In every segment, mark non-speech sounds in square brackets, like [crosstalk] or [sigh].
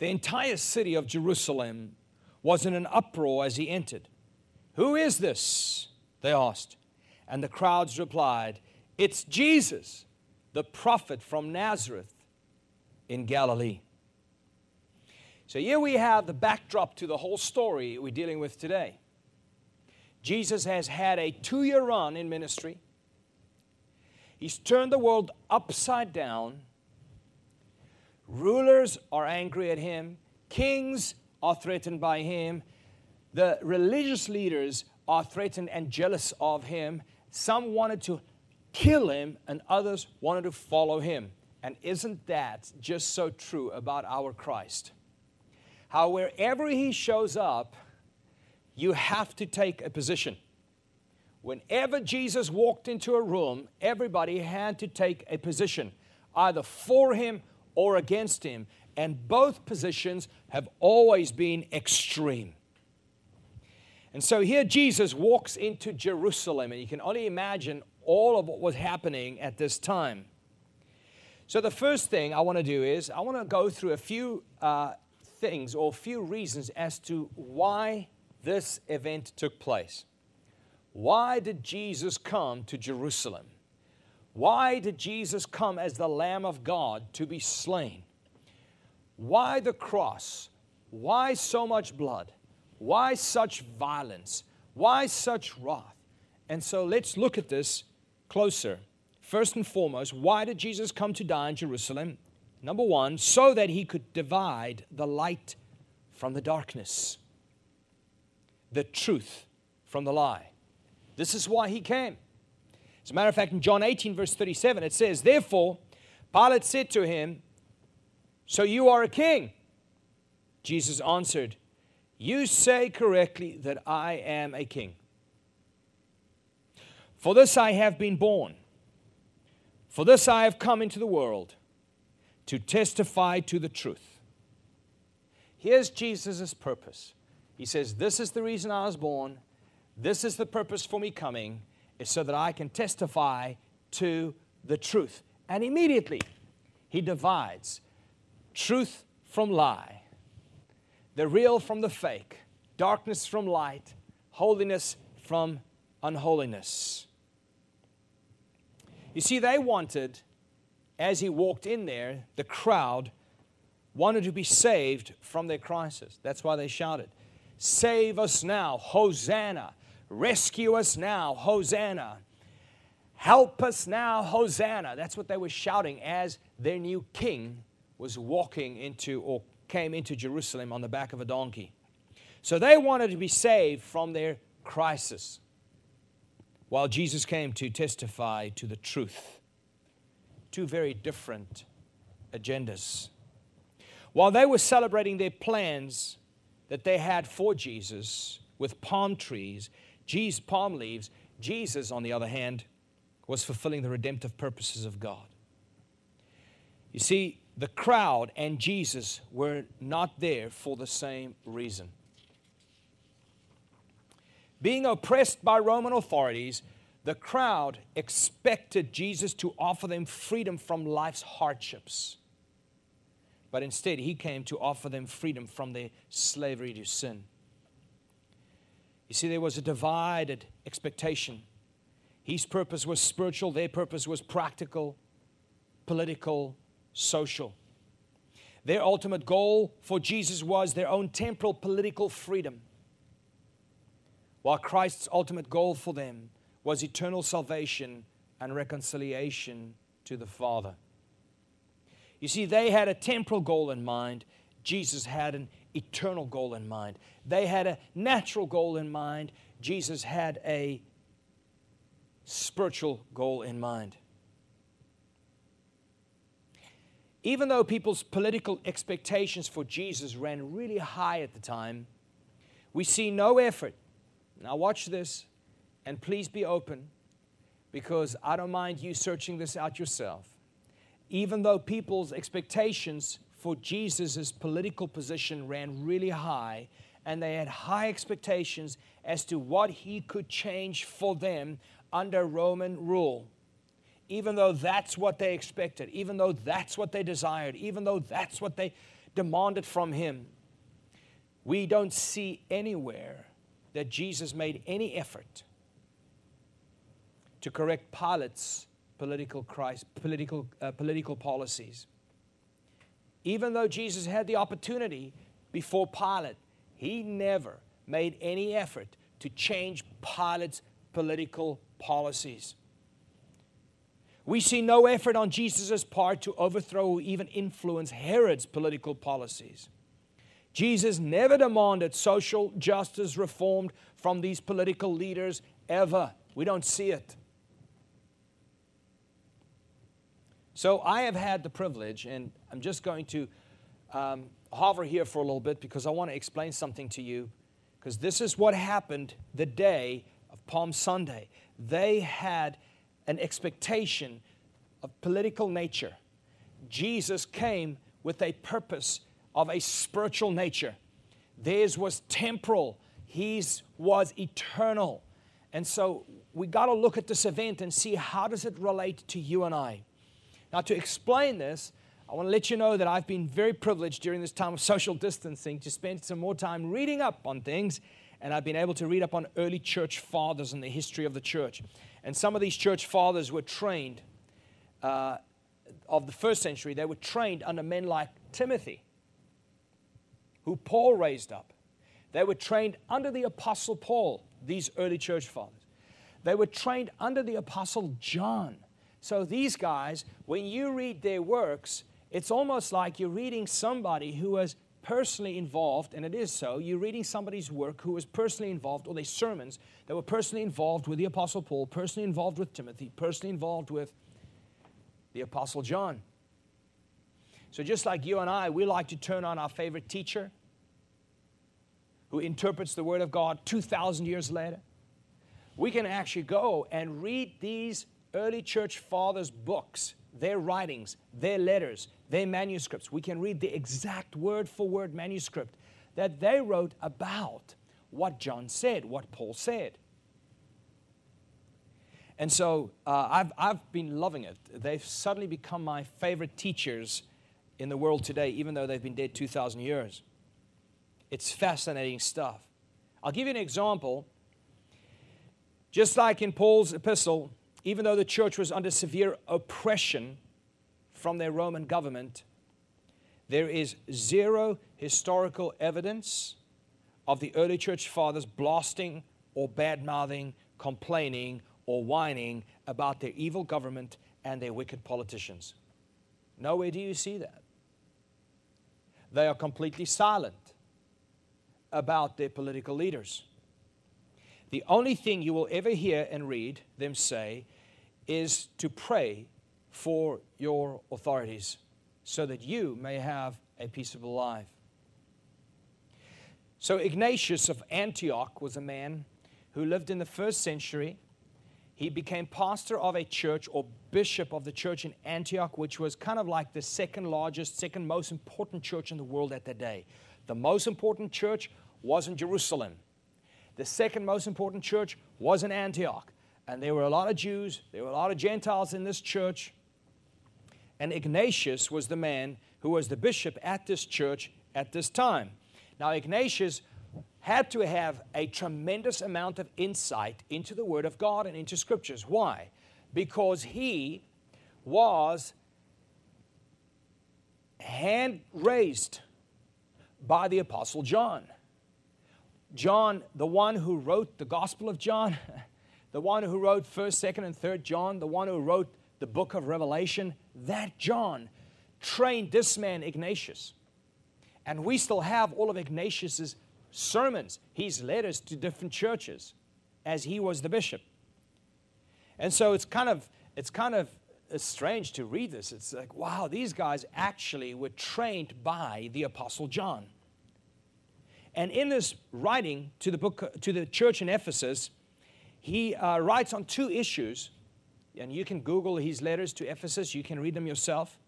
The entire city of Jerusalem was in an uproar as he entered. Who is this? They asked. And the crowds replied, It's Jesus, the prophet from Nazareth in Galilee. So here we have the backdrop to the whole story we're dealing with today. Jesus has had a two year run in ministry. He's turned the world upside down. Rulers are angry at him. Kings are threatened by him. The religious leaders are threatened and jealous of him. Some wanted to kill him, and others wanted to follow him. And isn't that just so true about our Christ? How wherever he shows up, you have to take a position. Whenever Jesus walked into a room, everybody had to take a position, either for him or against him. And both positions have always been extreme. And so here Jesus walks into Jerusalem, and you can only imagine all of what was happening at this time. So, the first thing I want to do is I want to go through a few uh, things or a few reasons as to why this event took place. Why did Jesus come to Jerusalem? Why did Jesus come as the Lamb of God to be slain? Why the cross? Why so much blood? Why such violence? Why such wrath? And so let's look at this closer. First and foremost, why did Jesus come to die in Jerusalem? Number one, so that he could divide the light from the darkness the truth from the lie. This is why he came. As a matter of fact, in John 18, verse 37, it says, Therefore, Pilate said to him, So you are a king? Jesus answered, You say correctly that I am a king. For this I have been born. For this I have come into the world to testify to the truth. Here's Jesus' purpose he says, This is the reason I was born. This is the purpose for me coming, is so that I can testify to the truth. And immediately, he divides truth from lie, the real from the fake, darkness from light, holiness from unholiness. You see, they wanted, as he walked in there, the crowd wanted to be saved from their crisis. That's why they shouted. Save us now, Hosanna. Rescue us now, Hosanna. Help us now, Hosanna. That's what they were shouting as their new king was walking into or came into Jerusalem on the back of a donkey. So they wanted to be saved from their crisis while Jesus came to testify to the truth. Two very different agendas. While they were celebrating their plans that they had for Jesus with palm trees, Jesus, palm leaves, Jesus, on the other hand, was fulfilling the redemptive purposes of God. You see, the crowd and Jesus were not there for the same reason. Being oppressed by Roman authorities, the crowd expected Jesus to offer them freedom from life's hardships but instead he came to offer them freedom from their slavery to sin. You see, there was a divided expectation. His purpose was spiritual, their purpose was practical, political, social. Their ultimate goal for Jesus was their own temporal political freedom, while Christ's ultimate goal for them was eternal salvation and reconciliation to the Father. You see, they had a temporal goal in mind, Jesus had an eternal goal in mind. They had a natural goal in mind, Jesus had a spiritual goal in mind. Even though people's political expectations for Jesus ran really high at the time, we see no effort. Now, watch this, and please be open because I don't mind you searching this out yourself even though people's expectations for Jesus' political position ran really high, and they had high expectations as to what he could change for them under Roman rule. Even though that's what they expected, even though that's what they desired, even though that's what they demanded from him. We don't see anywhere that Jesus made any effort to correct Pilate's political, political, uh, political policies. Even though Jesus had the opportunity before Pilate, he never made any effort to change Pilate's political policies. We see no effort on Jesus' part to overthrow or even influence Herod's political policies. Jesus never demanded social justice reformed from these political leaders ever. We don't see it. So I have had the privilege, and I'm just going to um, hover here for a little bit because I want to explain something to you. Because this is what happened the day of Palm Sunday. They had an expectation of political nature. Jesus came with a purpose of a spiritual nature. Theirs was temporal, his was eternal. And so we got to look at this event and see how does it relate to you and I. Now to explain this, I want to let you know that I've been very privileged during this time of social distancing to spend some more time reading up on things and I've been able to read up on early church fathers and the history of the church. And some of these church fathers were trained uh, of the first century, they were trained under men like Timothy, who Paul raised up. They were trained under the Apostle Paul, these early church fathers. They were trained under the Apostle John. So these guys, when you read their works, it's almost like you're reading somebody who was personally involved, and it is so. You're reading somebody's work who was personally involved, or their sermons that were personally involved with the Apostle Paul, personally involved with Timothy, personally involved with the Apostle John. So, just like you and I, we like to turn on our favorite teacher who interprets the Word of God 2,000 years later. We can actually go and read these early church fathers' books, their writings, their letters, their manuscripts. We can read the exact word for word manuscript that they wrote about what John said, what Paul said. And so uh, I've, I've been loving it. They've suddenly become my favorite teachers in the world today, even though they've been dead 2,000 years. It's fascinating stuff. I'll give you an example. Just like in Paul's epistle, even though the church was under severe oppression from their Roman government, there is zero historical evidence of the early church fathers blasting or bad mouthing, complaining, or whining about their evil government and their wicked politicians. Nowhere do you see that. They are completely silent about their political leaders. The only thing you will ever hear and read them say is to pray for your authorities so that you may have a peaceable life. So, Ignatius of Antioch was a man who lived in the first century he became pastor of a church or bishop of the church in Antioch, which was kind of like the second largest, second most important church in the world at that day. The most important church was in Jerusalem. The second most important church was in Antioch. And there were a lot of Jews, there were a lot of Gentiles in this church. And Ignatius was the man who was the bishop at this church at this time. Now, Ignatius had to have a tremendous amount of insight into the Word of God and into Scriptures. Why? Because he was hand raised by the Apostle John. John, the one who wrote the Gospel of John, [laughs] the one who wrote 1st, 2nd, and 3rd John, the one who wrote the book of Revelation, that John trained this man, Ignatius. And we still have all of Ignatius's sermons, his letters to different churches as he was the bishop. And so it's kind of it's kind of uh, strange to read this. It's like, wow, these guys actually were trained by the apostle John. And in this writing to the book to the church in Ephesus, he uh, writes on two issues, and you can Google his letters to Ephesus. You can read them yourself.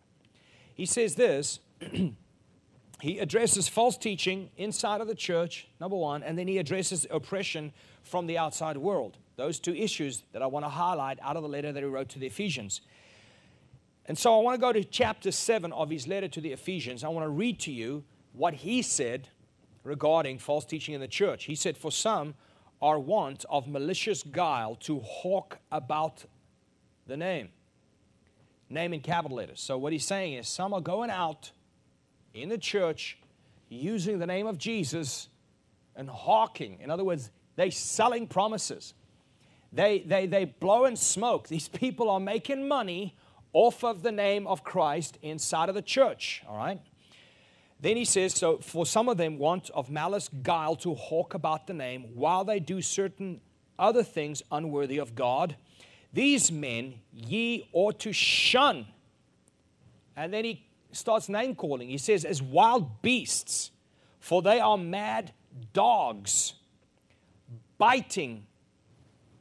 He says this. [clears throat] he addresses false teaching inside of the church, number one, and then he addresses oppression from the outside world. Those two issues that I want to highlight out of the letter that he wrote to the Ephesians. And so I want to go to chapter 7 of his letter to the Ephesians. I want to read to you what he said regarding false teaching in the church. He said, For some are want of malicious guile to hawk about the name. Name in capital letters. So what he's saying is some are going out in the church using the name of Jesus and hawking. In other words, they're selling promises. They, they, they blow and smoke. These people are making money off of the name of Christ inside of the church, all right? Then he says, So for some of them, want of malice, guile to hawk about the name, while they do certain other things unworthy of God. These men ye ought to shun. And then he starts name calling. He says, As wild beasts, for they are mad dogs, biting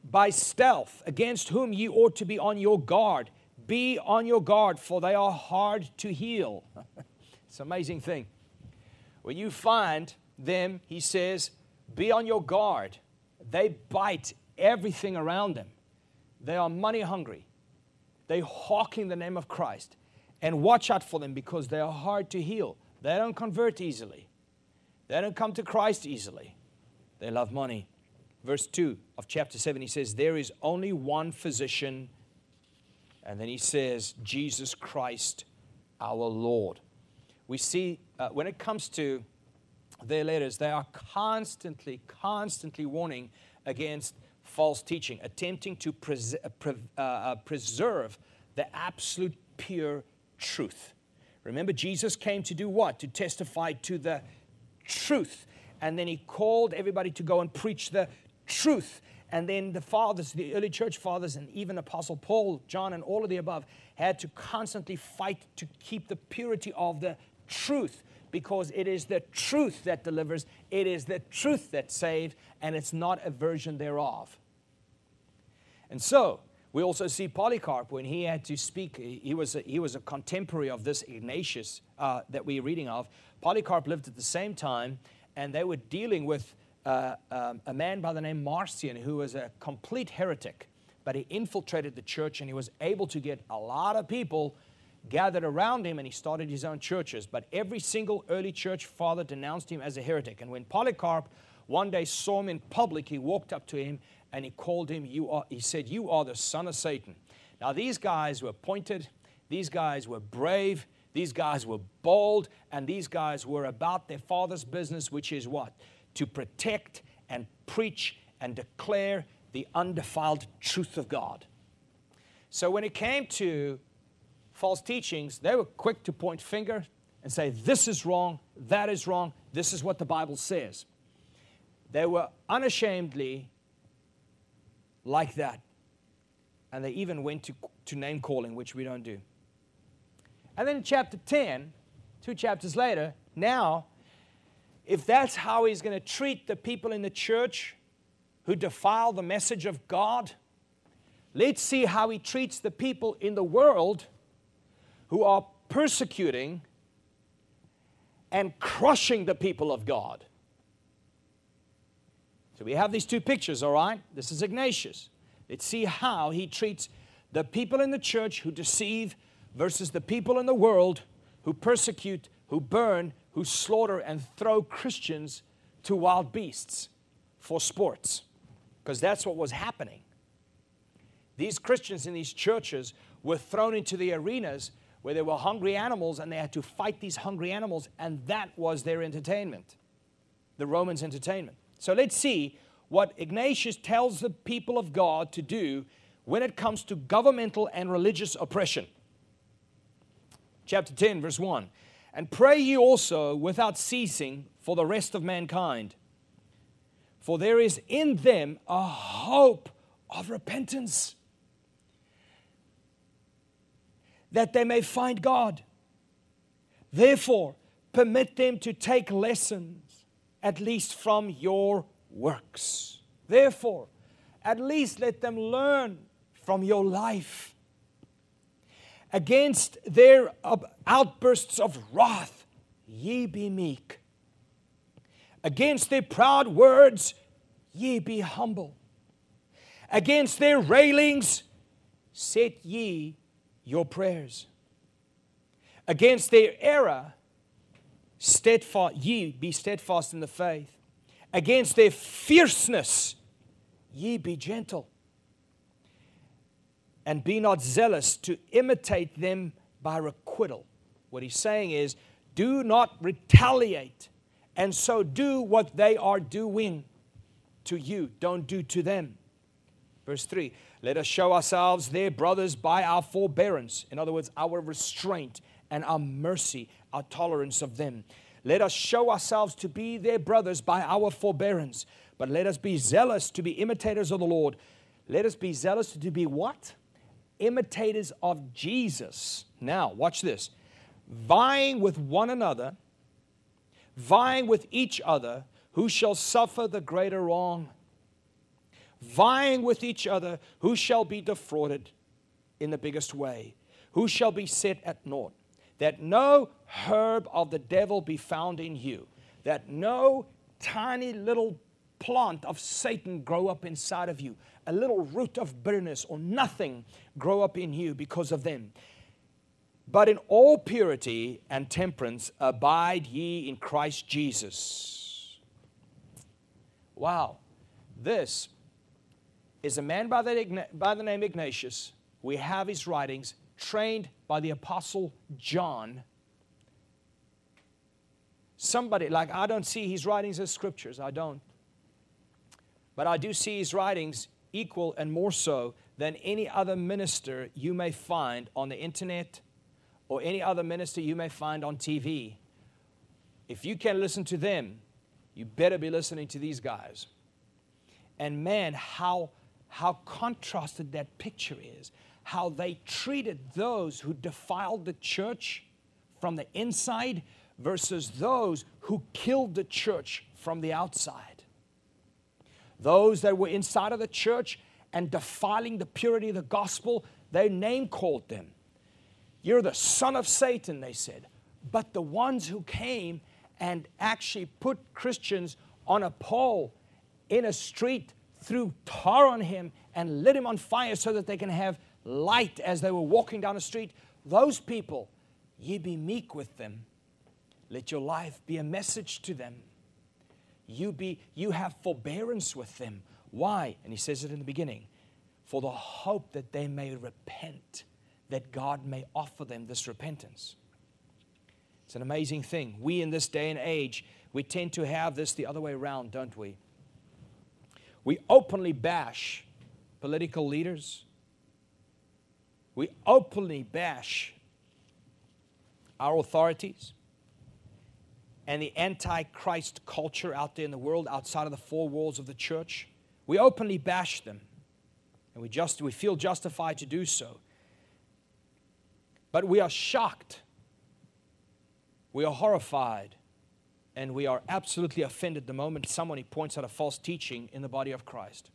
by stealth, against whom ye ought to be on your guard be on your guard, for they are hard to heal. [laughs] it's an amazing thing. When you find them, he says, be on your guard. They bite everything around them. They are money hungry. They hawk in the name of Christ. And watch out for them because they are hard to heal. They don't convert easily. They don't come to Christ easily. They love money. Verse 2 of chapter 7, he says, There is only one physician and then he says, Jesus Christ, our Lord. We see uh, when it comes to their letters, they are constantly, constantly warning against false teaching, attempting to pres- uh, pre- uh, uh, preserve the absolute pure truth. Remember, Jesus came to do what? To testify to the truth. And then he called everybody to go and preach the truth. And then the fathers, the early church fathers, and even Apostle Paul, John, and all of the above had to constantly fight to keep the purity of the truth because it is the truth that delivers, it is the truth that saves, and it's not a version thereof. And so, we also see Polycarp when he had to speak, he was a, he was a contemporary of this Ignatius uh, that we're reading of. Polycarp lived at the same time, and they were dealing with uh, um, a man by the name Marcion who was a complete heretic, but he infiltrated the church and he was able to get a lot of people gathered around him and he started his own churches. But every single early church father denounced him as a heretic. And when Polycarp one day saw him in public, he walked up to him and he called him, you are, he said, You are the son of Satan. Now, these guys were pointed, these guys were brave, these guys were bold, and these guys were about their father's business, which is what? to protect and preach and declare the undefiled truth of God. So when it came to false teachings, they were quick to point finger and say, this is wrong, that is wrong, this is what the Bible says. They were unashamedly like that. And they even went to, to name calling, which we don't do. And then in chapter 10, two chapters later, now if that's how he's going to treat the people in the church who defile the message of God, let's see how he treats the people in the world who are persecuting and crushing the people of God. So we have these two pictures, all right? This is Ignatius. Let's see how he treats the people in the church who deceive versus the people in the world who persecute, who burn, who slaughter and throw Christians to wild beasts for sports, because that's what was happening. These Christians in these churches were thrown into the arenas where there were hungry animals and they had to fight these hungry animals, and that was their entertainment, the Romans' entertainment. So let's see what Ignatius tells the people of God to do when it comes to governmental and religious oppression. Chapter 10, verse 1. And pray ye also without ceasing for the rest of mankind. For there is in them a hope of repentance, that they may find God. Therefore, permit them to take lessons, at least from your works. Therefore, at least let them learn from your life Against their outbursts of wrath, ye be meek. Against their proud words, ye be humble. Against their railings, set ye your prayers. Against their error, steadfast, ye be steadfast in the faith. Against their fierceness, ye be gentle. And be not zealous to imitate them by requital. What he's saying is, do not retaliate, and so do what they are doing to you. Don't do to them. Verse 3 Let us show ourselves their brothers by our forbearance. In other words, our restraint and our mercy, our tolerance of them. Let us show ourselves to be their brothers by our forbearance. But let us be zealous to be imitators of the Lord. Let us be zealous to be what? Imitators of Jesus. Now, watch this. Vying with one another, vying with each other, who shall suffer the greater wrong? Vying with each other, who shall be defrauded in the biggest way? Who shall be set at naught? that no herb of the devil be found in you, that no tiny little plant of Satan grow up inside of you, a little root of bitterness or nothing grow up in you because of them. But in all purity and temperance abide ye in Christ Jesus. Wow, this is a man by the, by the name Ignatius. We have his writings trained by the Apostle John. Somebody, like I don't see his writings as scriptures, I don't. But I do see his writings equal and more so than any other minister you may find on the internet or any other minister you may find on TV. If you can listen to them, you better be listening to these guys. And man, how, how contrasted that picture is how they treated those who defiled the church from the inside versus those who killed the church from the outside. Those that were inside of the church and defiling the purity of the gospel, they name called them. You're the son of Satan, they said. But the ones who came and actually put Christians on a pole in a street, threw tar on him, and lit him on fire so that they can have light as they were walking down the street. Those people, ye be meek with them. Let your life be a message to them. You, be, you have forbearance with them. Why? And he says it in the beginning for the hope that they may repent, that God may offer them this repentance. It's an amazing thing. We, in this day and age, we tend to have this the other way around, don't we? We openly bash political leaders, we openly bash our authorities and the antichrist culture out there in the world outside of the four walls of the church. We openly bash them and we, just, we feel justified to do so. But we are shocked, we are horrified, and we are absolutely offended the moment somebody points out a false teaching in the body of Christ.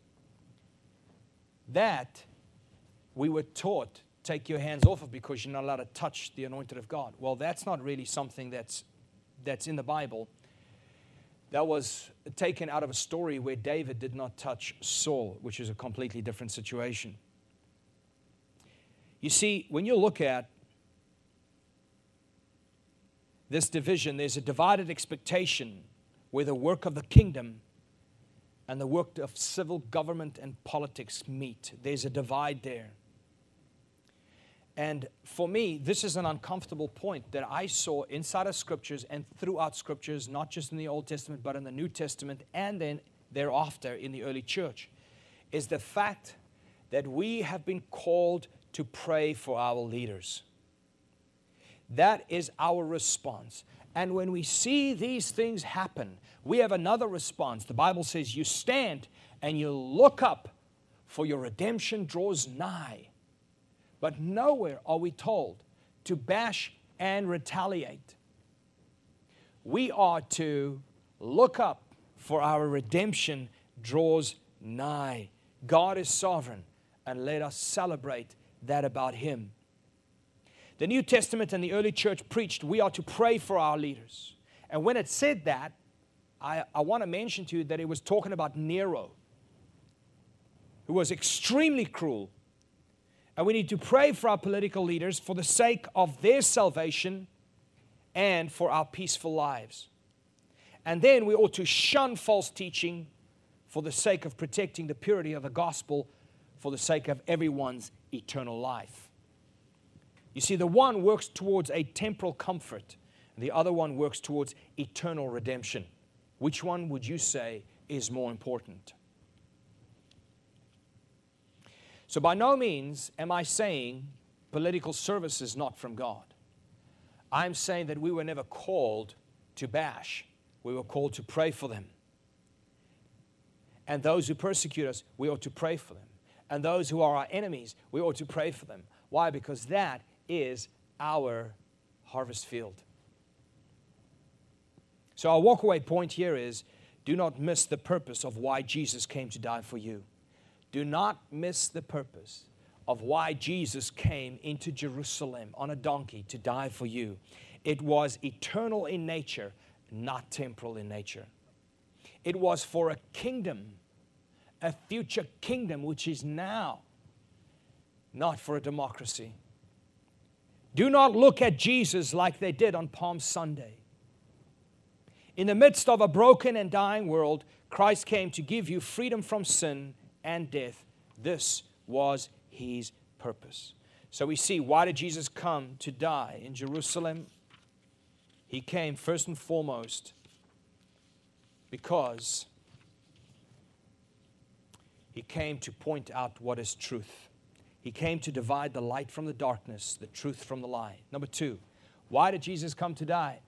That we were taught take your hands off of because you're not allowed to touch the anointed of God. Well, that's not really something that's, that's in the Bible. That was taken out of a story where David did not touch Saul, which is a completely different situation. You see, when you look at this division, there's a divided expectation where the work of the kingdom and the work of civil government and politics meet. There's a divide there. And for me, this is an uncomfortable point that I saw inside of scriptures and throughout scriptures, not just in the Old Testament, but in the New Testament and then thereafter in the early church, is the fact that we have been called to pray for our leaders. That is our response. And when we see these things happen, we have another response. The Bible says, You stand and you look up, for your redemption draws nigh. But nowhere are we told to bash and retaliate. We are to look up, for our redemption draws nigh. God is sovereign, and let us celebrate that about Him. The New Testament and the early church preached we are to pray for our leaders. And when it said that, I, I want to mention to you that it was talking about Nero, who was extremely cruel And we need to pray for our political leaders for the sake of their salvation and for our peaceful lives. And then we ought to shun false teaching for the sake of protecting the purity of the gospel, for the sake of everyone's eternal life. You see, the one works towards a temporal comfort, and the other one works towards eternal redemption. Which one would you say is more important? So, by no means am I saying political service is not from God. I'm saying that we were never called to bash, we were called to pray for them. And those who persecute us, we ought to pray for them. And those who are our enemies, we ought to pray for them. Why? Because that is our harvest field. So, our walkaway point here is do not miss the purpose of why Jesus came to die for you. Do not miss the purpose of why Jesus came into Jerusalem on a donkey to die for you. It was eternal in nature, not temporal in nature. It was for a kingdom, a future kingdom which is now, not for a democracy. Do not look at Jesus like they did on Palm Sunday. In the midst of a broken and dying world, Christ came to give you freedom from sin and death. This was his purpose. So we see why did Jesus come to die in Jerusalem? He came first and foremost because he came to point out what is truth. He came to divide the light from the darkness, the truth from the lie. Number two, why did Jesus come to die?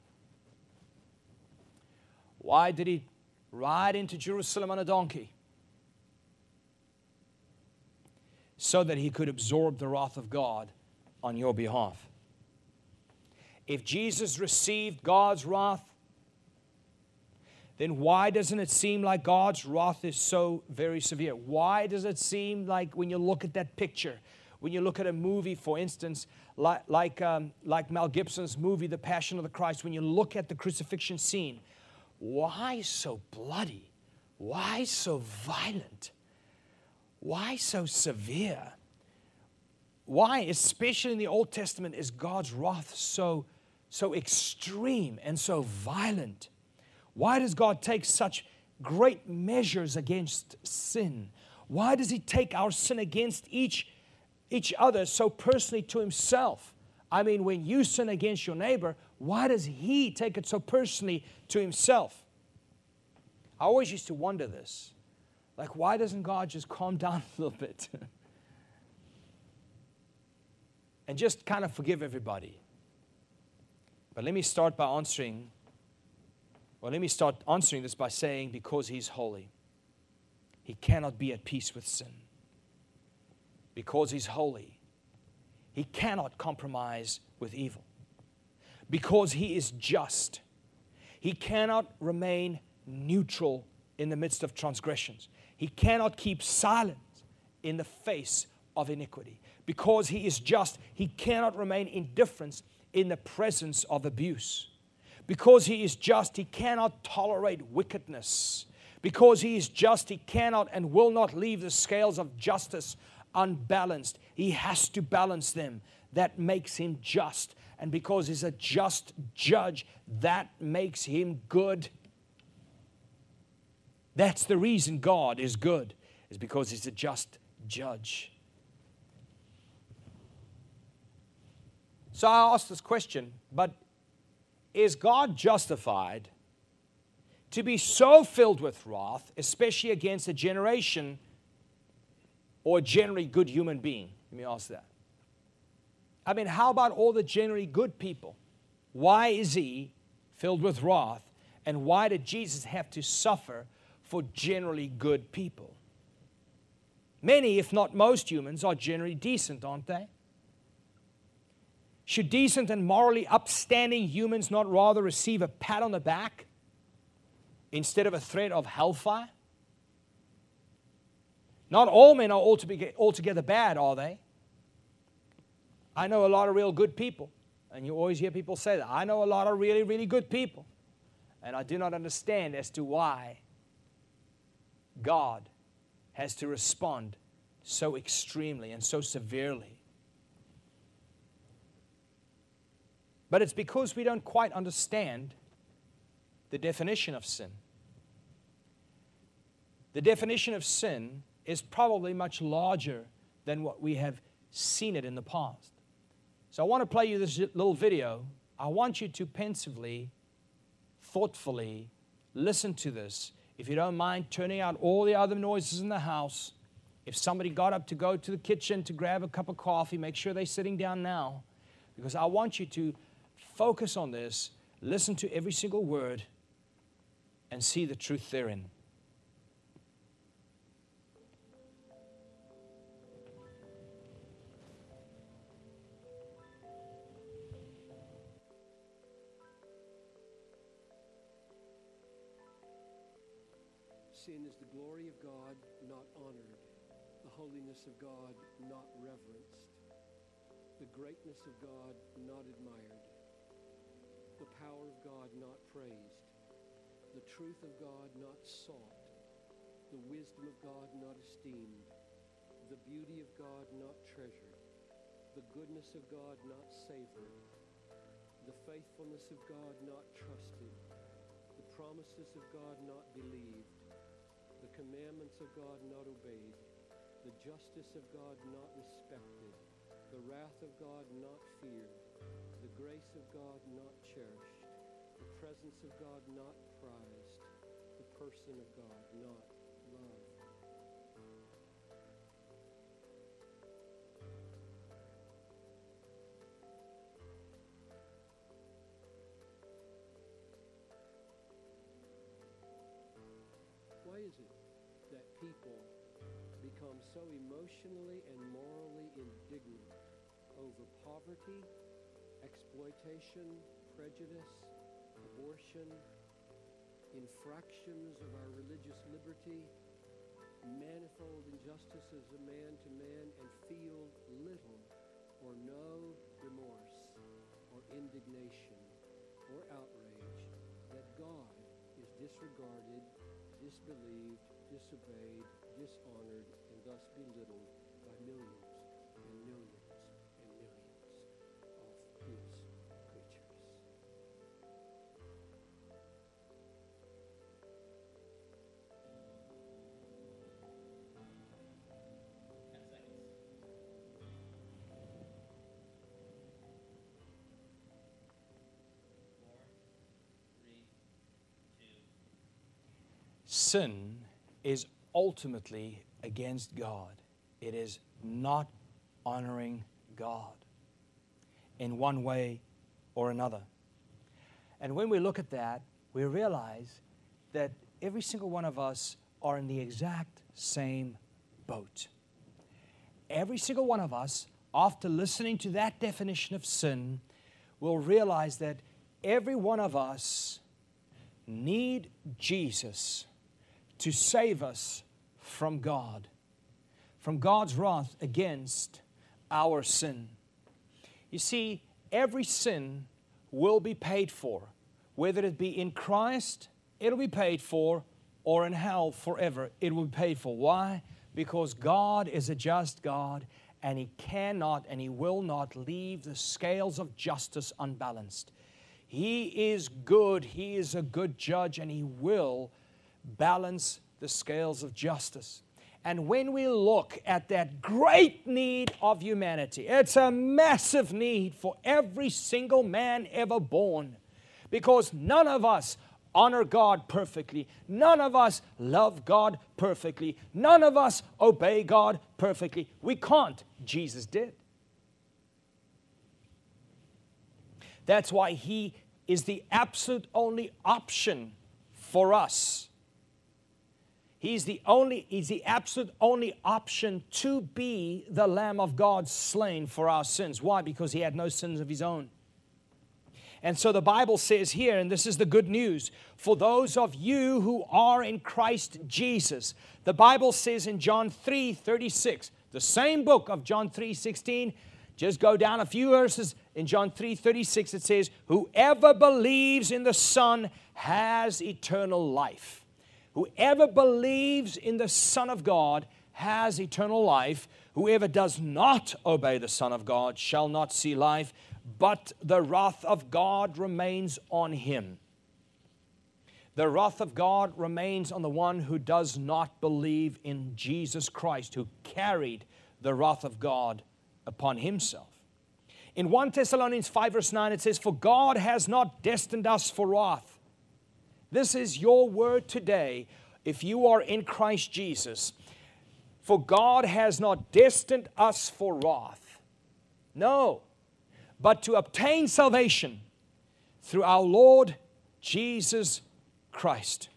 Why did he ride into Jerusalem on a donkey? so that he could absorb the wrath of God on your behalf. If Jesus received God's wrath, then why doesn't it seem like God's wrath is so very severe? Why does it seem like when you look at that picture, when you look at a movie, for instance, like, like, um, like Mel Gibson's movie, The Passion of the Christ, when you look at the crucifixion scene, why so bloody? Why so violent? Why so severe? Why, especially in the Old Testament, is God's wrath so, so extreme and so violent? Why does God take such great measures against sin? Why does He take our sin against each, each other so personally to Himself? I mean, when you sin against your neighbor, why does He take it so personally to Himself? I always used to wonder this. Like, why doesn't God just calm [laughs] down a little bit? and just kind of forgive everybody? But let me start by answering, well, let me start answering this by saying, because He's holy, He cannot be at peace with sin. Because He's holy, He cannot compromise with evil. Because He is just, He cannot remain neutral in the midst of transgressions. He cannot keep silent in the face of iniquity. Because he is just, he cannot remain indifferent in the presence of abuse. Because he is just, he cannot tolerate wickedness. Because he is just, he cannot and will not leave the scales of justice unbalanced. He has to balance them. That makes him just. And because he's a just judge, that makes him good that's the reason God is good, is because He's a just judge. So I ask this question, but is God justified to be so filled with wrath, especially against a generation or generally good human being? Let me ask that. I mean, how about all the generally good people? Why is he filled with wrath? And why did Jesus have to suffer for generally good people. Many, if not most humans, are generally decent, aren't they? Should decent and morally upstanding humans not rather receive a pat on the back instead of a threat of hellfire? Not all men are altogether bad, are they? I know a lot of real good people, and you always hear people say that. I know a lot of really, really good people, and I do not understand as to why God has to respond so extremely and so severely But it's because we don't quite understand the definition of sin. The definition of sin is probably much larger than what we have seen it in the past. So I want to play you this little video. I want you to pensively, thoughtfully listen to this. If you don't mind turning out all the other noises in the house, if somebody got up to go to the kitchen to grab a cup of coffee, make sure they're sitting down now because I want you to focus on this, listen to every single word, and see the truth therein. Sin is the glory of God not honored, the holiness of God not reverenced, the greatness of God not admired, the power of God not praised, the truth of God not sought, the wisdom of God not esteemed, the beauty of God not treasured, the goodness of God not savored, the faithfulness of God not trusted, the promises of God not believed, the commandments of God not obeyed, the justice of God not respected, the wrath of God not feared, grace of God not cherished, the presence of God not prized, the person of God not loved. Why is it that people become so emotionally and morally indignant over poverty, exploitation, prejudice, abortion, infractions of our religious liberty, manifold injustices of man to man, and feel little or no remorse or indignation or outrage that God is disregarded, disbelieved, disobeyed, dishonored, and thus belittled by millions and millions Sin is ultimately against God. It is not honoring God in one way or another. And when we look at that, we realize that every single one of us are in the exact same boat. Every single one of us, after listening to that definition of sin, will realize that every one of us need Jesus to save us from God, from God's wrath against our sin. You see, every sin will be paid for, whether it be in Christ, it'll be paid for, or in hell forever, it will be paid for. Why? Because God is a just God and He cannot and He will not leave the scales of justice unbalanced. He is good, He is a good judge, and He will balance the scales of justice. And when we look at that great need of humanity, it's a massive need for every single man ever born because none of us honor God perfectly. None of us love God perfectly. None of us obey God perfectly. We can't. Jesus did. That's why He is the absolute only option for us. He's the only, he's the absolute only option to be the Lamb of God slain for our sins. Why? Because he had no sins of his own. And so the Bible says here, and this is the good news for those of you who are in Christ Jesus. The Bible says in John 3 36, the same book of John 3 16, just go down a few verses in John 3 36, it says, Whoever believes in the Son has eternal life. Whoever believes in the Son of God has eternal life. Whoever does not obey the Son of God shall not see life, but the wrath of God remains on him. The wrath of God remains on the one who does not believe in Jesus Christ, who carried the wrath of God upon himself. In 1 Thessalonians 5, verse 9, it says, For God has not destined us for wrath. This is your word today if you are in Christ Jesus. For God has not destined us for wrath. No, but to obtain salvation through our Lord Jesus Christ.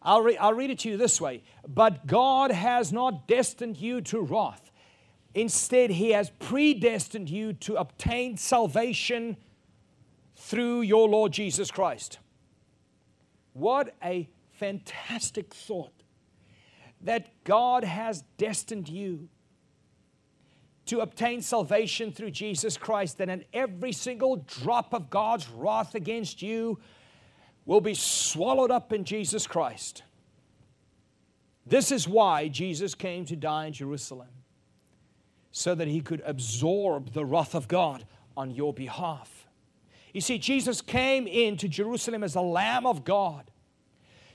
I'll, re- I'll read it to you this way. But God has not destined you to wrath. Instead, He has predestined you to obtain salvation through your Lord Jesus Christ. What a fantastic thought that God has destined you to obtain salvation through Jesus Christ, and that every single drop of God's wrath against you will be swallowed up in Jesus Christ. This is why Jesus came to die in Jerusalem, so that he could absorb the wrath of God on your behalf. You see, Jesus came into Jerusalem as the Lamb of God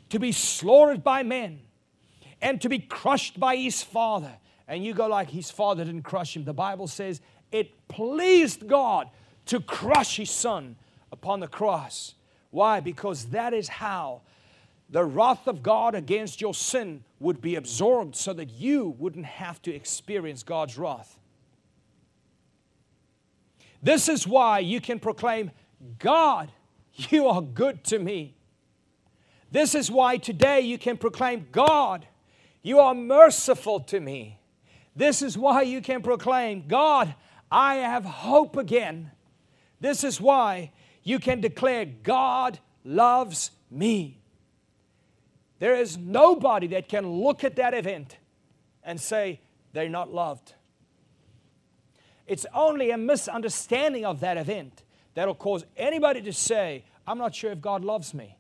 to be slaughtered by men and to be crushed by his Father. And you go like his Father didn't crush him. The Bible says it pleased God to crush his Son upon the cross. Why? Because that is how the wrath of God against your sin would be absorbed so that you wouldn't have to experience God's wrath. This is why you can proclaim, God, you are good to me. This is why today you can proclaim, God, you are merciful to me. This is why you can proclaim, God, I have hope again. This is why you can declare, God loves me. There is nobody that can look at that event and say they're not loved. It's only a misunderstanding of that event that'll cause anybody to say, I'm not sure if God loves me.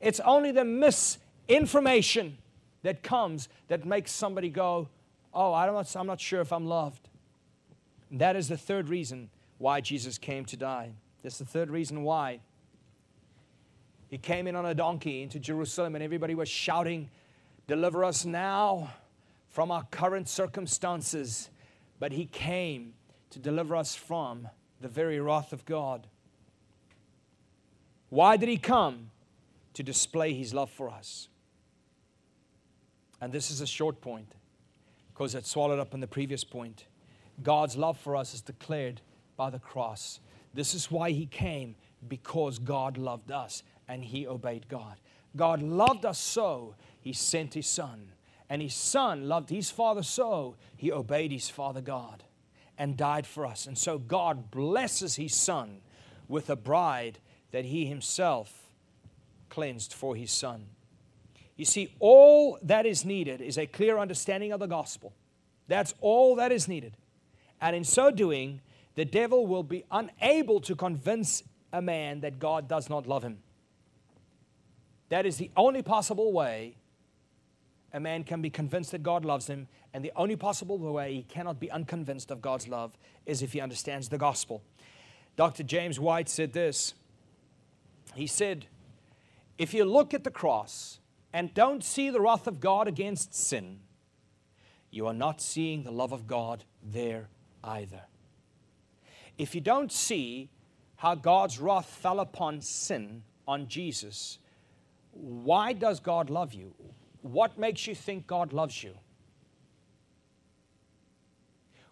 It's only the misinformation that comes that makes somebody go, Oh, I'm not, I'm not sure if I'm loved. And that is the third reason why Jesus came to die. That's the third reason why. He came in on a donkey into Jerusalem, and everybody was shouting, Deliver us now from our current circumstances. But he came to deliver us from the very wrath of God. Why did he come? To display his love for us. And this is a short point because it's swallowed up in the previous point. God's love for us is declared by the cross. This is why He came, because God loved us and He obeyed God. God loved us so, He sent His Son. And His Son loved His Father so, He obeyed His Father God and died for us. And so God blesses His Son with a bride that He Himself cleansed for His Son. You see, all that is needed is a clear understanding of the gospel. That's all that is needed. And in so doing, the devil will be unable to convince a man that God does not love him. That is the only possible way a man can be convinced that God loves him, and the only possible way he cannot be unconvinced of God's love is if he understands the gospel. Dr. James White said this He said, If you look at the cross, and don't see the wrath of God against sin, you are not seeing the love of God there either. If you don't see how God's wrath fell upon sin on Jesus, why does God love you? What makes you think God loves you?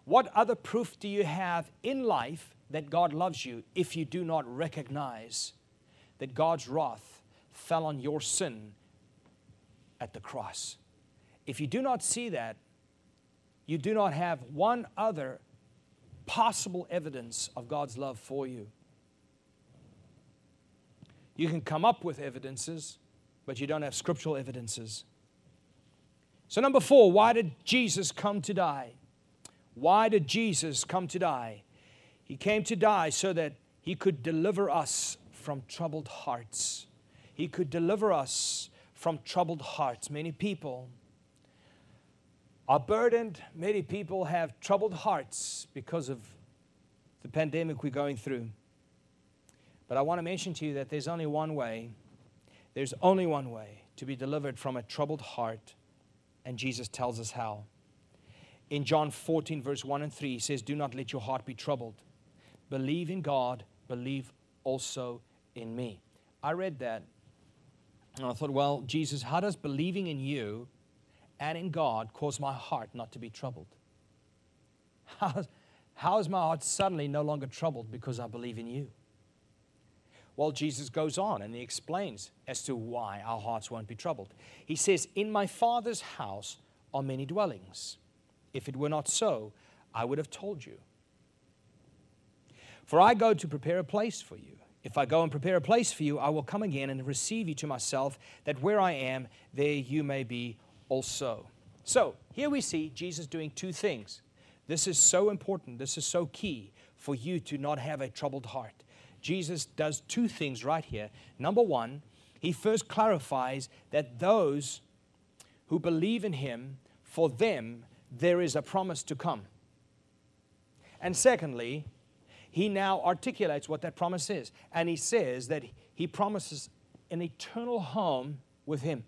What other proof do you have in life that God loves you if you do not recognize that God's wrath fell on your sin at the cross. If you do not see that, you do not have one other possible evidence of God's love for you. You can come up with evidences, but you don't have scriptural evidences. So, number four, why did Jesus come to die? Why did Jesus come to die? He came to die so that he could deliver us from troubled hearts. He could deliver us from troubled hearts. Many people are burdened. Many people have troubled hearts because of the pandemic we're going through. But I want to mention to you that there's only one way. There's only one way to be delivered from a troubled heart, and Jesus tells us how. In John 14, verse 1 and 3, he says, Do not let your heart be troubled. Believe in God, believe also in me. I read that, and I thought, well, Jesus, how does believing in you and in God cause my heart not to be troubled? [laughs] How, how is my heart suddenly no longer troubled because I believe in you? Well, Jesus goes on and he explains as to why our hearts won't be troubled. He says, In my Father's house are many dwellings. If it were not so, I would have told you. For I go to prepare a place for you. If I go and prepare a place for you, I will come again and receive you to myself, that where I am, there you may be also. So, here we see Jesus doing two things. This is so important, this is so key for you to not have a troubled heart. Jesus does two things right here. Number one, he first clarifies that those who believe in him, for them, there is a promise to come. And secondly, he now articulates what that promise is. And he says that he promises an eternal home with him.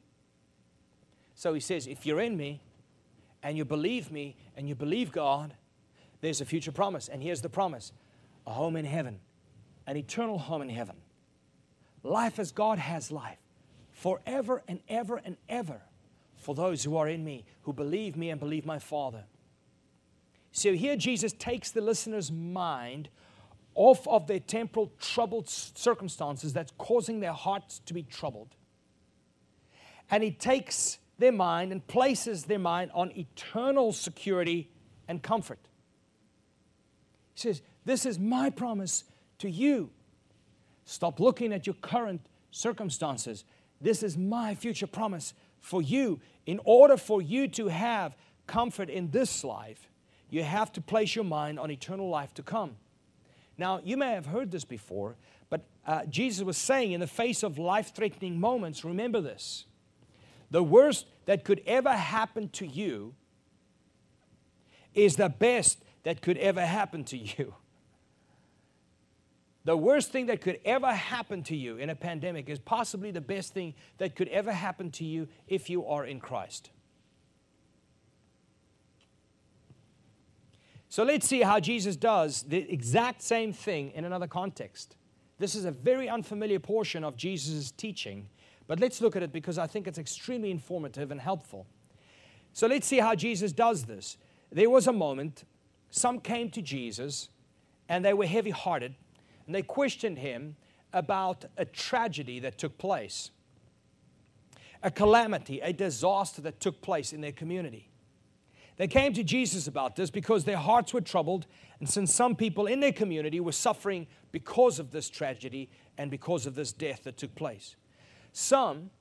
So he says, if you're in me and you believe me and you believe God, there's a future promise. And here's the promise a home in heaven an eternal home in heaven. Life as God has life, forever and ever and ever, for those who are in me, who believe me and believe my Father. So here Jesus takes the listener's mind off of their temporal troubled circumstances that's causing their hearts to be troubled. And he takes their mind and places their mind on eternal security and comfort. He says, This is my promise to you. Stop looking at your current circumstances. This is my future promise for you. In order for you to have comfort in this life, you have to place your mind on eternal life to come. Now, you may have heard this before, but uh, Jesus was saying in the face of life threatening moments, remember this. The worst that could ever happen to you is the best that could ever happen to you. [laughs] The worst thing that could ever happen to you in a pandemic is possibly the best thing that could ever happen to you if you are in Christ. So let's see how Jesus does the exact same thing in another context. This is a very unfamiliar portion of Jesus' teaching, but let's look at it because I think it's extremely informative and helpful. So let's see how Jesus does this. There was a moment, some came to Jesus and they were heavy hearted and they questioned him about a tragedy that took place, a calamity, a disaster that took place in their community. They came to Jesus about this because their hearts were troubled, and since some people in their community were suffering because of this tragedy and because of this death that took place. Some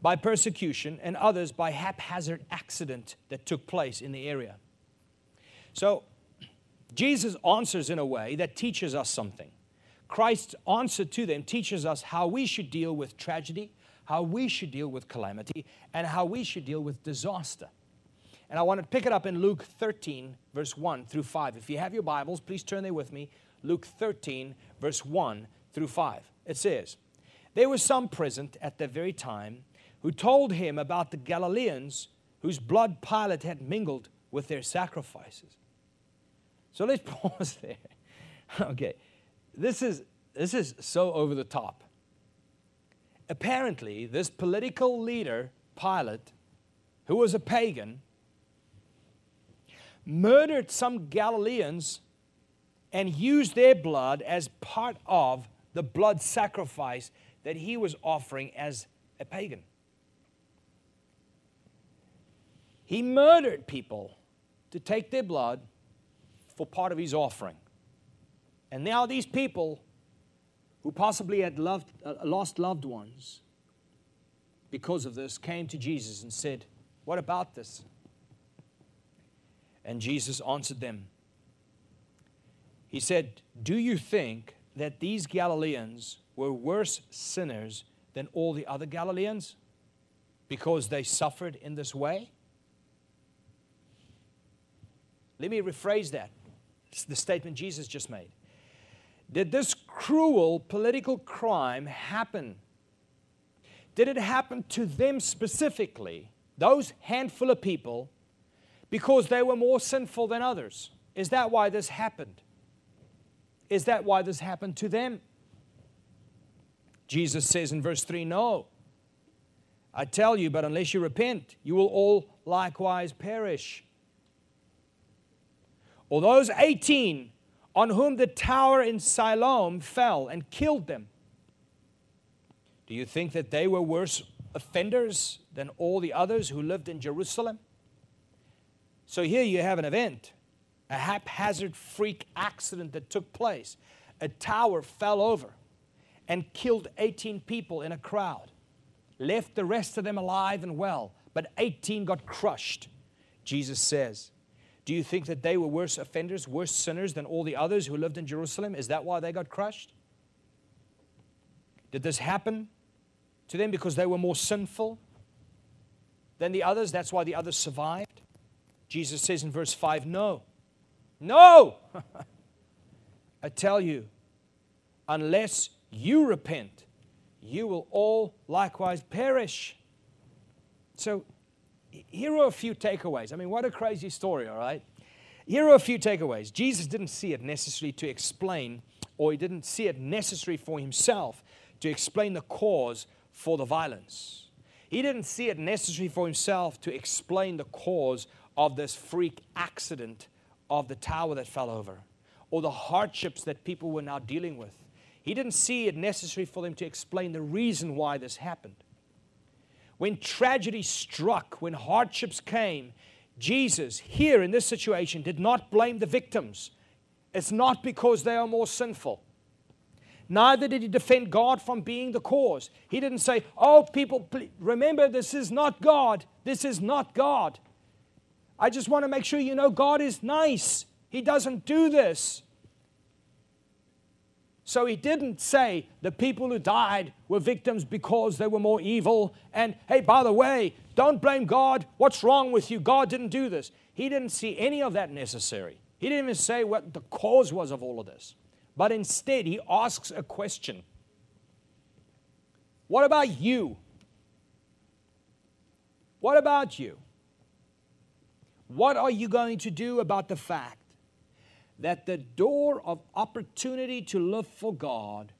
by persecution, and others by haphazard accident that took place in the area. So, Jesus answers in a way that teaches us something. Christ's answer to them teaches us how we should deal with tragedy, how we should deal with calamity, and how we should deal with disaster. And I want to pick it up in Luke 13, verse 1 through 5. If you have your Bibles, please turn there with me. Luke 13, verse 1 through 5. It says, There were some present at that very time who told him about the Galileans whose blood Pilate had mingled with their sacrifices. So let's [laughs] pause there. okay this is, this is so over the top. Apparently, this political leader, Pilate, who was a pagan, murdered some Galileans and used their blood as part of the blood sacrifice that he was offering as a pagan. He murdered people to take their blood for part of his offering. And now these people who possibly had loved, uh, lost loved ones because of this came to Jesus and said, What about this? And Jesus answered them. He said, Do you think that these Galileans were worse sinners than all the other Galileans because they suffered in this way? Let me rephrase that. It's the statement Jesus just made. Did this cruel political crime happen? Did it happen to them specifically, those handful of people, because they were more sinful than others? Is that why this happened? Is that why this happened to them? Jesus says in verse 3 No. I tell you, but unless you repent, you will all likewise perish. Or those 18 on whom the tower in Siloam fell and killed them. Do you think that they were worse offenders than all the others who lived in Jerusalem? So here you have an event, a haphazard freak accident that took place. A tower fell over and killed 18 people in a crowd, left the rest of them alive and well, but 18 got crushed. Jesus says, do you think that they were worse offenders, worse sinners than all the others who lived in Jerusalem? Is that why they got crushed? Did this happen to them because they were more sinful than the others? That's why the others survived? Jesus says in verse 5 No. No! [laughs] I tell you, unless you repent, you will all likewise perish. So, here are a few takeaways. I mean, what a crazy story, all right? Here are a few takeaways. Jesus didn't see it necessary to explain, or he didn't see it necessary for himself to explain the cause for the violence. He didn't see it necessary for himself to explain the cause of this freak accident of the tower that fell over or the hardships that people were now dealing with. He didn't see it necessary for them to explain the reason why this happened. When tragedy struck, when hardships came, Jesus, here in this situation, did not blame the victims. It's not because they are more sinful. Neither did he defend God from being the cause. He didn't say, Oh, people, please, remember, this is not God. This is not God. I just want to make sure you know God is nice. He doesn't do this. So he didn't say the people who died were victims because they were more evil. And hey, by the way, don't blame God. What's wrong with you? God didn't do this. He didn't see any of that necessary. He didn't even say what the cause was of all of this. But instead, he asks a question What about you? What about you? What are you going to do about the fact that the door of opportunity to live for God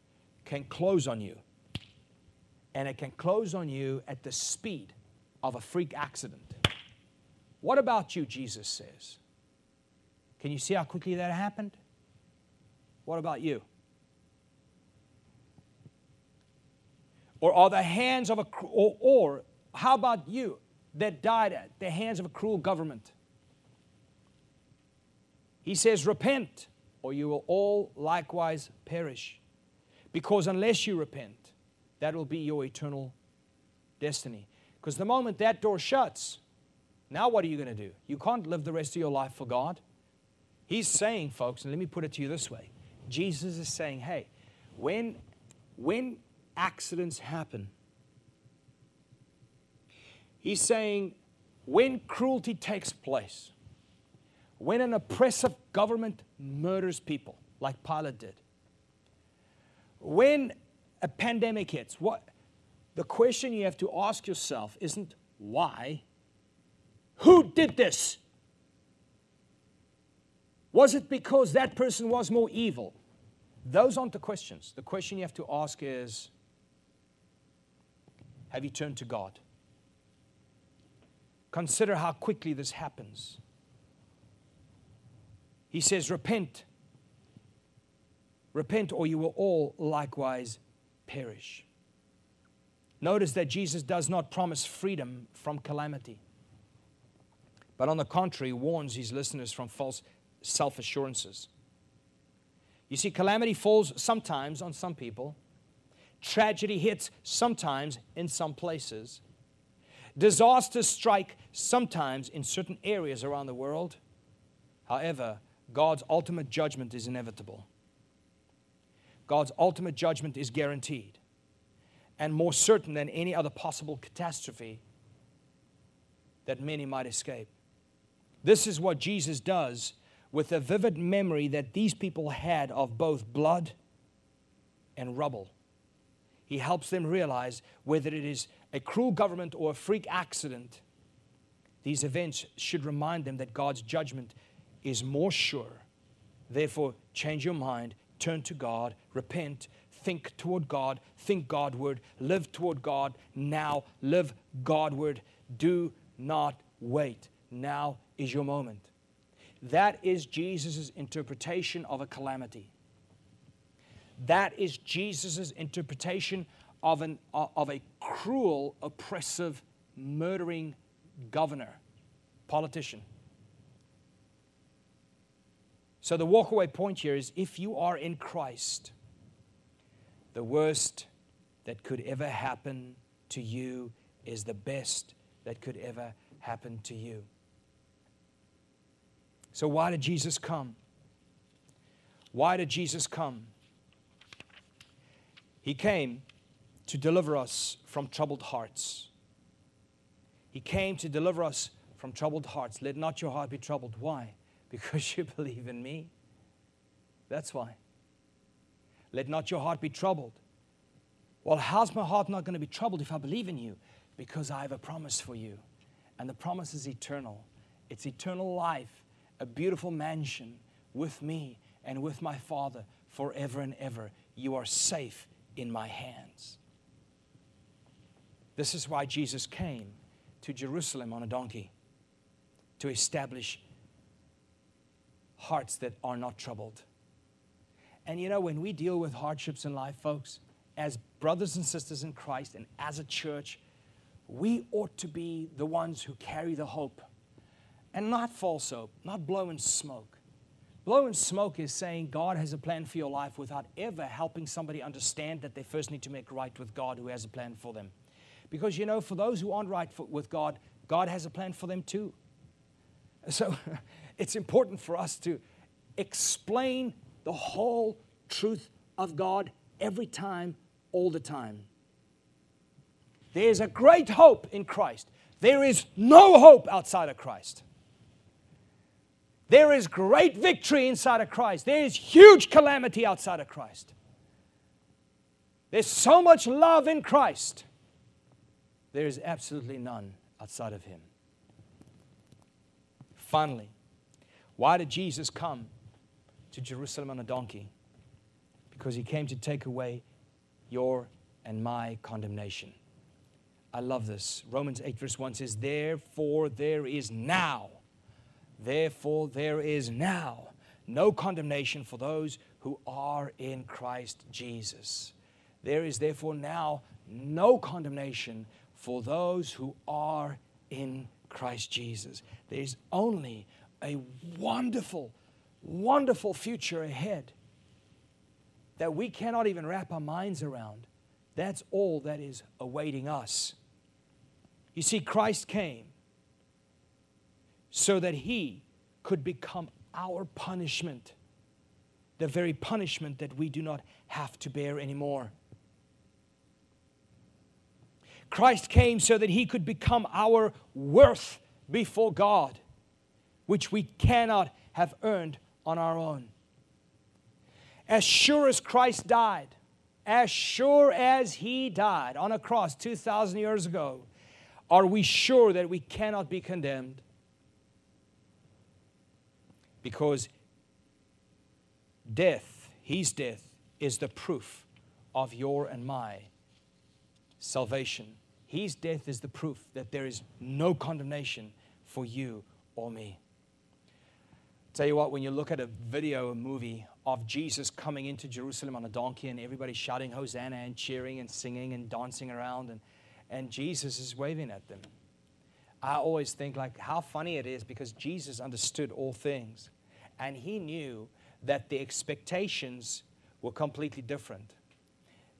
can close on you. And it can close on you at the speed of a freak accident. What about you, Jesus says? Can you see how quickly that happened? What about you? Or are the hands of a, or, or how about you that died at the hands of a cruel government? He says, Repent, or you will all likewise perish. Because unless you repent, that will be your eternal destiny. Because the moment that door shuts, now what are you going to do? You can't live the rest of your life for God. He's saying, folks, and let me put it to you this way Jesus is saying, hey, when, when accidents happen, he's saying, when cruelty takes place, when an oppressive government murders people, like Pilate did, when a pandemic hits, what the question you have to ask yourself isn't why, who did this? Was it because that person was more evil? Those aren't the questions. The question you have to ask is Have you turned to God? Consider how quickly this happens. He says, Repent. Repent, or you will all likewise perish. Notice that Jesus does not promise freedom from calamity, but on the contrary, warns his listeners from false self assurances. You see, calamity falls sometimes on some people, tragedy hits sometimes in some places, disasters strike sometimes in certain areas around the world. However, God's ultimate judgment is inevitable. God's ultimate judgment is guaranteed and more certain than any other possible catastrophe that many might escape. This is what Jesus does with a vivid memory that these people had of both blood and rubble. He helps them realize whether it is a cruel government or a freak accident, these events should remind them that God's judgment is more sure. Therefore, change your mind, turn to God, repent, think toward God, think Godward, live toward God now, live Godward. Do not wait. Now is your moment. That is Jesus' interpretation of a calamity. That is Jesus' interpretation of, an, of a cruel, oppressive, murdering governor, politician. So the walkaway point here is if you are in Christ, the worst that could ever happen to you is the best that could ever happen to you. So, why did Jesus come? Why did Jesus come? He came to deliver us from troubled hearts. He came to deliver us from troubled hearts. Let not your heart be troubled. Why? Because you [laughs] believe in me. That's why. Let not your heart be troubled. Well, how's my heart not going to be troubled if I believe in you? Because I have a promise for you. And the promise is eternal. It's eternal life, a beautiful mansion with me and with my Father forever and ever. You are safe in my hands. This is why Jesus came to Jerusalem on a donkey to establish hearts that are not troubled. And you know, when we deal with hardships in life, folks, as brothers and sisters in Christ and as a church, we ought to be the ones who carry the hope and not false hope, not blowing smoke. Blowing smoke is saying God has a plan for your life without ever helping somebody understand that they first need to make right with God who has a plan for them. Because you know, for those who aren't right for, with God, God has a plan for them too. [laughs] So it's important for us to explain the whole truth of God every time, all the time. There's a great hope in Christ. There is no hope outside of Christ. There is great victory inside of Christ. There is huge calamity outside of Christ. There's so much love in Christ. There is absolutely none outside of Him. Finally, why did Jesus come to Jerusalem on a donkey? Because He came to take away your and my condemnation. I love this. Romans 8, verse 1 says, Therefore there is now, therefore there is now no condemnation for those who are in Christ Jesus. There is therefore now no condemnation for those who are in Christ Jesus. There's only a wonderful, wonderful future ahead that we cannot even wrap our minds around. That's all that is awaiting us. You see, Christ came so that he could become our punishment, the very punishment that we do not have to bear anymore. Christ came so that he could become our worth before God, which we cannot have earned on our own. As sure as Christ died, as sure as he died on a cross 2,000 years ago, are we sure that we cannot be condemned? Because death, his death, is the proof of your and my salvation. His death is the proof that there is no condemnation for you or me. Tell you what, when you look at a video, a movie of Jesus coming into Jerusalem on a donkey and everybody shouting Hosanna and cheering and singing and dancing around and and Jesus is waving at them. I always think like how funny it is because Jesus understood all things and he knew that the expectations were completely different.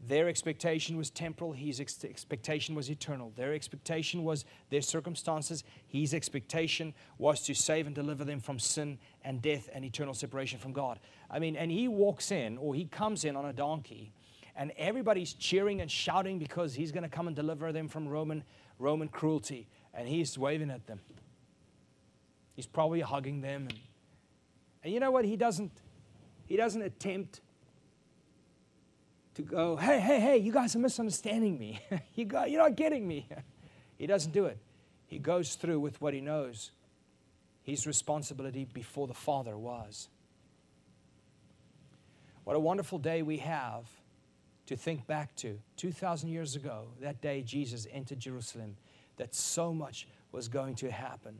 Their expectation was temporal, his ex- expectation was eternal. Their expectation was their circumstances, his expectation was to save and deliver them from sin and death and eternal separation from God. I mean, and he walks in or he comes in on a donkey and everybody's cheering and shouting because he's going to come and deliver them from Roman, Roman cruelty. And he's waving at them. He's probably hugging them. And, and you know what? He doesn't, he doesn't attempt to go, hey, hey, hey, you guys are misunderstanding me. [laughs] you got, you're not getting me. [laughs] he doesn't do it. He goes through with what he knows his responsibility before the Father was. What a wonderful day we have to think back to. 2,000 years ago, that day Jesus entered Jerusalem, that so much was going to happen.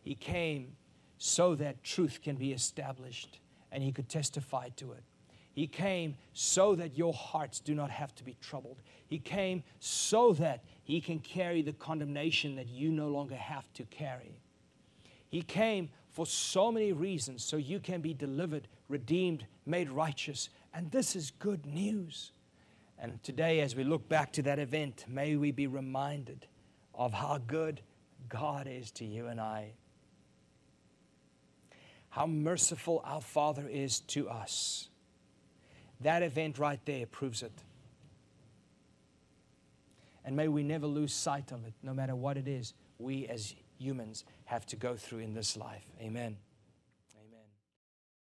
He came so that truth can be established and he could testify to it. He came so that your hearts do not have to be troubled. He came so that He can carry the condemnation that you no longer have to carry. He came for so many reasons so you can be delivered, redeemed, made righteous. And this is good news. And today, as we look back to that event, may we be reminded of how good God is to you and I. How merciful our Father is to us. That event right there proves it. And may we never lose sight of it, no matter what it is we as humans have to go through in this life. Amen.